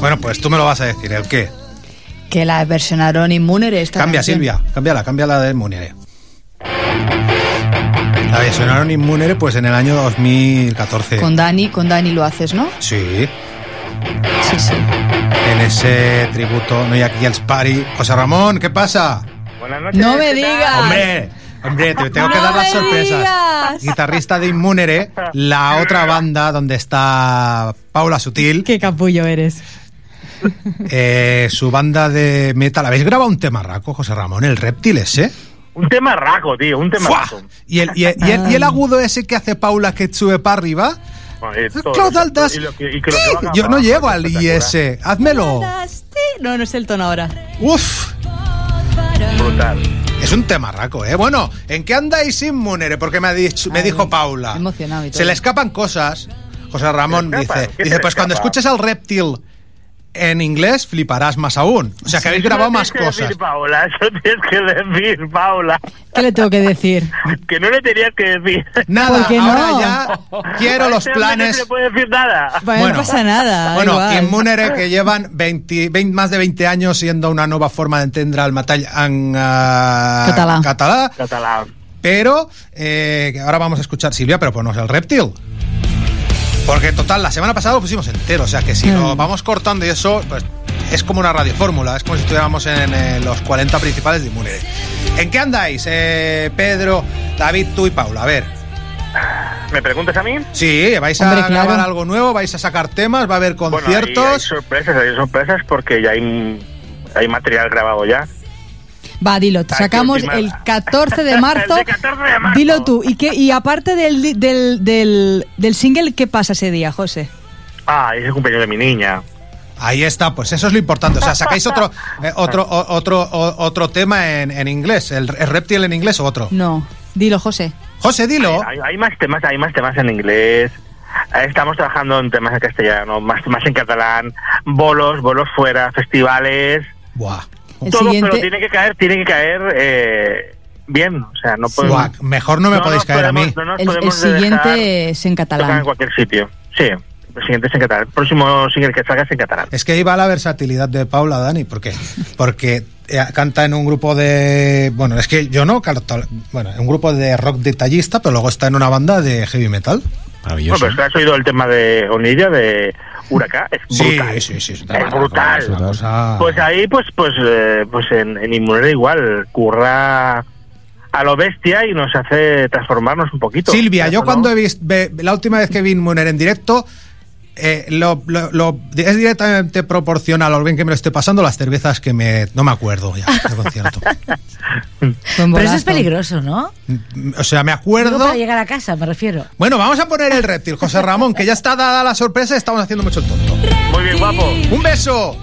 Bueno, pues tú me lo vas a decir, ¿el qué? Que la versionaron Inmunere esta Cambia, canción. Silvia, cámbiala, cámbiala de Munere. La versionaron Inmunere pues en el año 2014. Con Dani, con Dani lo haces, ¿no? Sí. Sí, sí. en ese tributo No hi ha qui els pari. José Ramón, ¿qué pasa? Buenas noches. No me digas. Hombre, hombre, te tengo que No dar las sorpresas. digas. Guitarrista de Inmunere, la otra banda donde está Paula Sutil, Qué capullo eres. eh, su banda de metal. ¿Habéis grabado un tema raco, José Ramón? El reptil ese. Un tema raco, tío, un tema ¡Fua! raco. ¿Y el, y, el, y el- y el agudo ese que hace Paula que sube para arriba. Bueno, y todo Claude lo- Aldas. y lo que- y que lo que haga Yo no llego al. IS. Házmelo. No, no es el tono ahora. Uf. Brutal. Es un temarraco, ¿eh? Bueno, ¿en qué andáis Inmunere? Porque me, ha dicho, me Ay, dijo Paula. emocionado y todo. Se le escapan cosas. José Ramón dice, ¿Qué se dice pues cuando escuches al reptil en inglés fliparás más aún. O sea que habéis grabado no más tienes que cosas. decir, Paula, eso tienes que decir, Paula. ¿Qué le tengo que decir? Que no le tenías que decir. Nada, ¿Por qué ahora no? ya quiero los No planes. se le puede decir nada. Bueno, no pasa nada. Bueno, igual. Inmunere, que llevan 20, 20 más de 20 años siendo una nueva forma de entender al metall en uh, Català. català, Catalán. pero eh, que ahora vamos a escuchar Silvia, pero ponos el reptil. Porque total, la semana pasada lo pusimos entero, o sea que si Mm. lo vamos cortando y eso, pues es como una radiofórmula, es como si estuviéramos en, eh, los 40 principales de Inmunere. ¿En qué andáis, eh, Pedro, David, tú y Paula? A ver. ¿Me preguntas a mí? Sí, vais a claro. grabar algo nuevo, vais a sacar temas, va a haber Bueno, hay- conciertos. hay, sorpresas, hay sorpresas porque ya hay, hay material grabado ya. Va, dilo, sacamos el 14 de marzo. El de 14 de marzo. Dilo tú. ¿Y, qué, y aparte del, di- del, del, del single, ¿qué pasa ese día, José? Ah, es el cumpleaños de mi niña. Ahí está, pues eso es lo importante. O sea, sacáis otro eh, otro o- otro o- otro tema en, en inglés, el, el reptil en inglés o otro. No, dilo, José. José, dilo. Hay, hay más temas, hay más temas en inglés. Eh, Estamos trabajando en temas en castellano, más, más en catalán, bolos, bolos fuera, festivales, Buah. El todo, siguiente. pero tiene que caer, tiene que caer eh, bien, o sea, no podemos. Buah, mejor no me no podéis caer a mí. no El, siguiente es en tocar en catalán. cualquier sitio. Sí, el siguiente es en catalán. El próximo single que salga es en catalán. Es que ahí va la versatilidad de Paula, Dani, ¿por qué? Porque eh, canta en un grupo de... Bueno, es que yo no canto... Bueno, en un grupo de rock detallista, pero luego está en una banda de heavy metal. Bueno, Maravilloso. pero es que has oído el tema de Onilla, de Huracán, es Sí, brutal. sí, sí. Es, Es brutal. cosa- Pues ahí, pues, pues, eh, pues en, en Inmunera igual, curra a lo bestia y nos hace transformarnos un poquito. Silvia, yo ¿no? cuando he visto... La última vez que vi Muner en directo... eh, lo, lo- lo- es directamente proporcional a lo bien que me lo esté pasando las cervezas que me no me acuerdo ya del concierto Pero eso es peligroso, ¿no? o sea me Digo acuerdo para llegar a casa, me refiero. bueno vamos a poner el reptil José Ramón que ya está dada la sorpresa estamos haciendo mucho el tonto Muy bien, guapo. un beso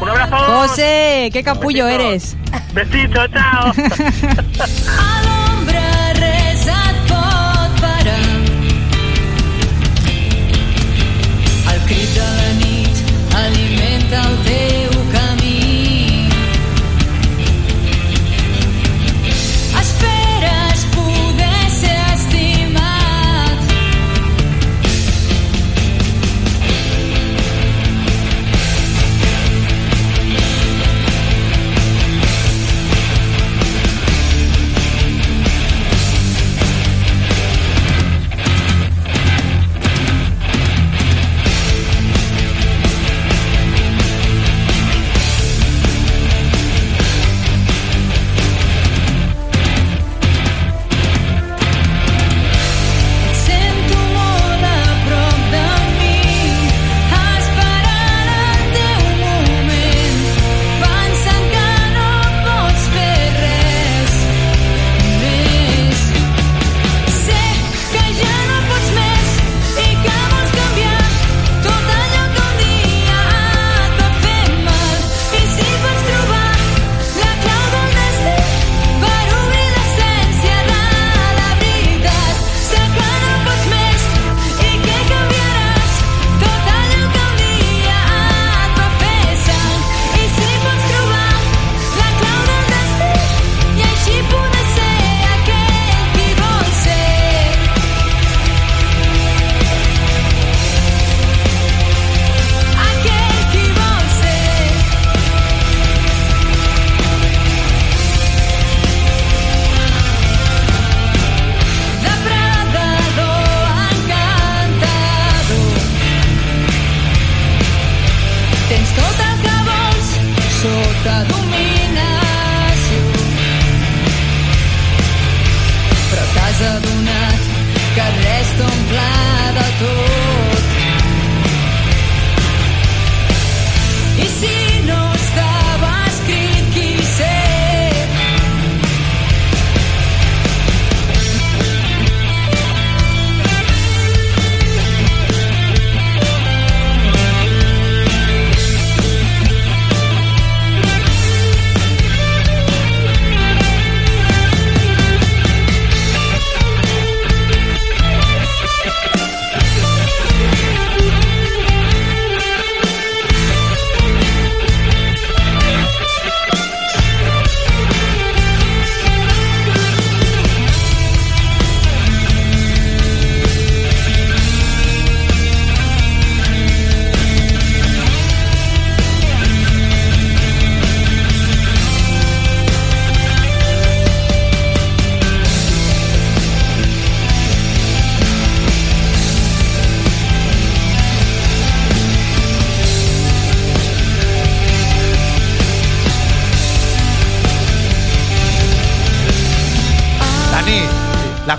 Un abrazo. José, qué capullo eres. Besito, chao.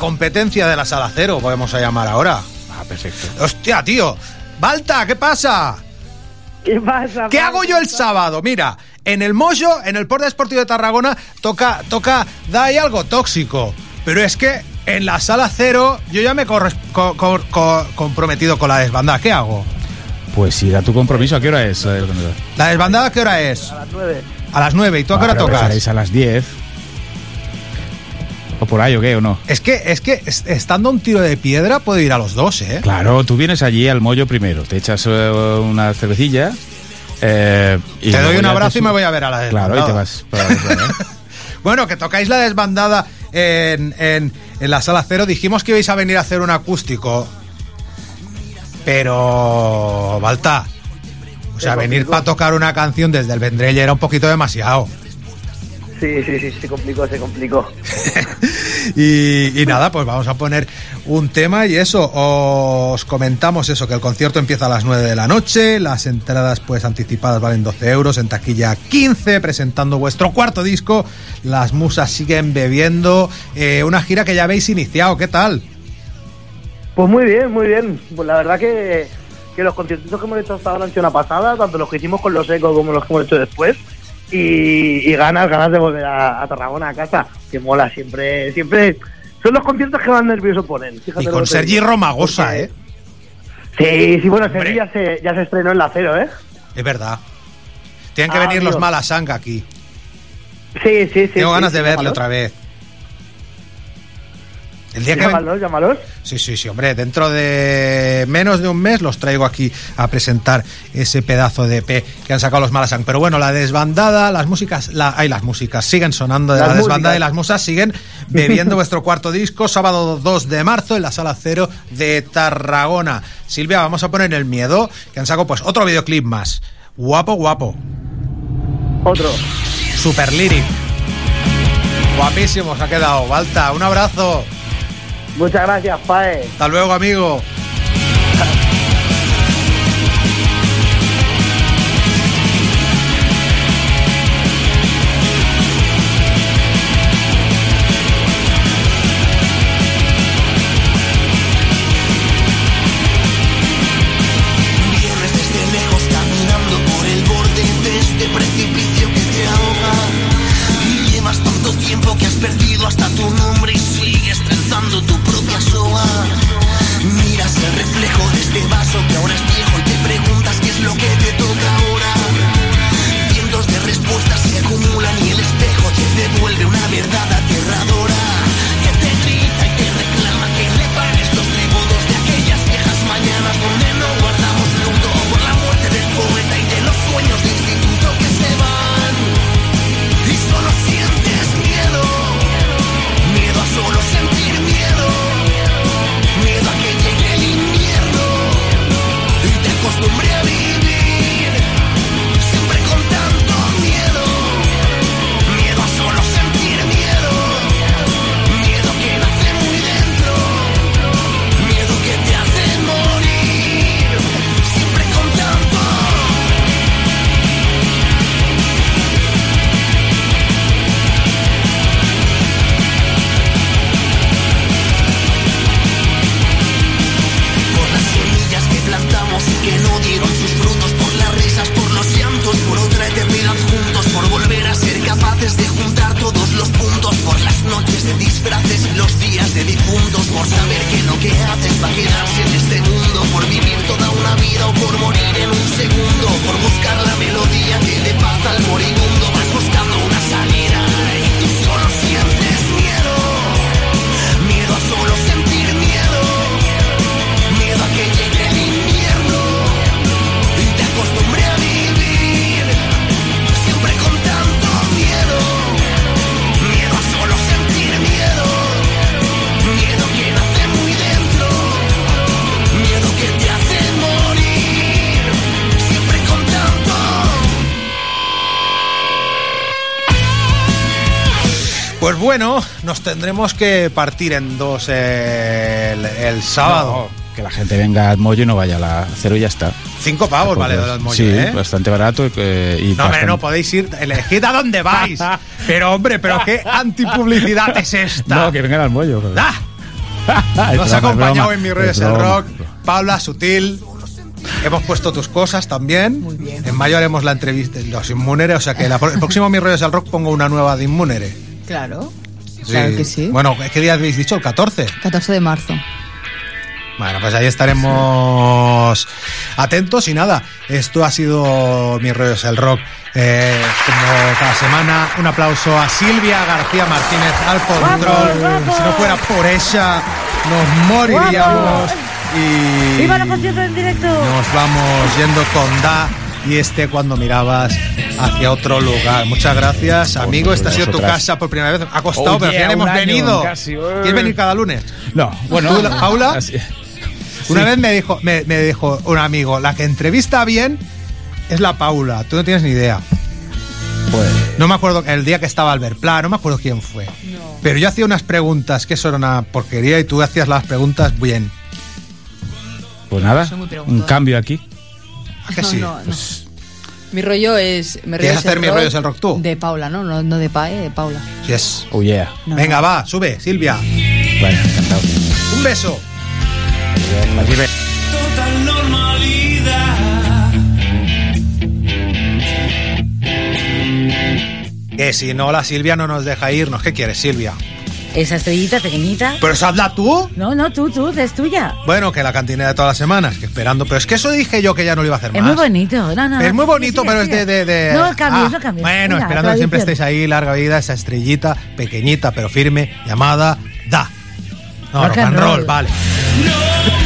competencia de la sala cero, podemos a llamar ahora. Ah, perfecto. Hostia, tío. Balta, ¿qué pasa? ¿Qué pasa? ¿Qué hago yo el sábado? Mira, en el Mojo, en el Porta Deportivo de Tarragona, toca, toca, da ahí algo tóxico. Pero es que en la sala cero yo ya me he co- co- co- comprometido con la desbandada. ¿Qué hago? Pues sí, da tu compromiso. ¿A qué hora es? la desbandada? ¿La desbandada qué hora es? A las nueve. A las nueve. ¿Y tú a qué hora tocas? a las 10. ¿O por ahí o qué o no? Es que, es que es- estando un tiro de piedra puedo ir a los dos, ¿eh? Claro, tú vienes allí al mollo primero, te echas eh, una cervecilla. eh, y Te doy un abrazo y me voy a ver a la Claro, y te desbandada. vas. para la otra, ¿eh? Bueno, que tocáis la desbandada en, en- en la sala cero. Dijimos que ibais a venir a hacer un acústico. Pero, Balta, o sea, venir para tocar una canción desde el Vendrell era un poquito demasiado. Sí, sí, sí, se complicó, se complicó. Y, y nada, pues vamos a poner un tema y eso, os comentamos eso, que el concierto empieza a las 9 de la noche, las entradas pues anticipadas valen 12 euros, en taquilla 15, presentando vuestro cuarto disco, las musas siguen bebiendo, eh, una gira que ya habéis iniciado, ¿qué tal? Pues muy bien, muy bien. Pues la verdad que, que los conciertos que hemos hecho hasta ahora han sido una pasada, tanto los que hicimos con los ecos como los que hemos hecho después. Y, y ganas, ganas de volver a, a Tarragona a casa, que mola siempre, siempre. Son los conciertos que más nervioso ponen. fíjate Y con Sergi. Romagosa, Porque- ¿eh? Sí, sí, bueno. Sergi ya se, ya se estrenó en la cero, ¿eh? Es verdad. Tienen que Ah, venir los. Malasanga aquí. Sí, sí, sí. Tengo sí, ganas sí, de verle otra vez. El día que Llámalos, llámalos. Sí, sí, sí, hombre, dentro de menos de un mes los traigo aquí a presentar ese pedazo de EP que han sacado los Malasang. Pero bueno, la desbandada, las músicas, la, ay, las músicas siguen sonando de Las la desbandada y las musas siguen bebiendo vuestro cuarto disco, sábado 2 de marzo en la sala cero de Tarragona. Silvia, vamos a poner el miedo, que han sacado pues otro videoclip más. Guapo, guapo. Otro. Super lyric. Guapísimo, se ha quedado. Balta, un abrazo. Muchas gracias, Pae. Hasta luego, amigo. Bueno, nos tendremos que partir en dos el, el sábado. No, que la gente venga al mollo y no vaya a la cero y ya está. Cinco pavos vale mollo, sí, ¿eh? bastante barato eh, y No, hombre, bastante- no podéis ir, elegid a dónde vais. Pero, hombre, pero qué antipublicidad es esta. No, que vengan al mollo. joder. ¡Ah! Nos ha acompañado broma, en Mi Rollo es es el. Rock, Paula Sutil. Hemos puesto tus cosas también. Muy bien. En mayo haremos la entrevista de los Inmunere, o sea que la- el próximo Mi Rollo es el Rock pongo una nueva de Inmunere. Claro. Claro que sí. Bueno, ¿qué día habéis dicho? ¿El 14? 14 de marzo. Bueno, pues ahí estaremos atentos y nada, esto ha sido Mi Rollo es el Rock. Eh, como cada semana, un aplauso a Silvia García Martínez al control. Si no fuera por ella, nos moriríamos. Y ¡Viva la concierto en directo! nos vamos yendo con Da y este cuando mirabas hacia otro lugar. Muchas gracias, amigo. Esta ha sido tu casa por primera vez. Ha costado, Oh, pero al yeah, final hemos año venido. casi, eh. ¿Quieres venir cada lunes? No, bueno. ¿Tú, la- Paula? así- Una Sí. vez me dijo, me, me dijo un amigo, la que entrevista bien es la Paula. Tú no tienes ni idea. Pues, No me acuerdo el día que estaba Albert Pla, no me acuerdo quién fue. Pero yo hacía unas preguntas que eso era una porquería y tú hacías las preguntas bien. pues nada, un cambio aquí. ¿A que sí? No, no, no. Mi rollo es. Mi rollo ¿Quieres es hacer mi rollo es el rock tú? De Paula, ¿no? No, no de Pae, de Paula. Yes. Oh yeah. No. Venga, va, sube, Silvia. Bueno, encantado. Un beso. Total normalidad. Que si no, la Silvia no nos deja irnos. ¿Qué quieres, Silvia? Esa estrellita pequeñita. ¿Pero eso hazla tú? No, no, tú, tú, es tuya. Bueno, que la cantina de todas las semanas, que esperando. Pero es que eso dije yo que ya no lo iba a hacer Es más. muy bonito. No, no, Es no, muy bonito, sigue, pero es de, de, de- No cambies, Ah, no. Bueno, Venga, esperando que siempre estéis ahí, larga vida, esa estrellita, pequeñita pero firme, llamada Da. No, Rock and roll, roll. vale. No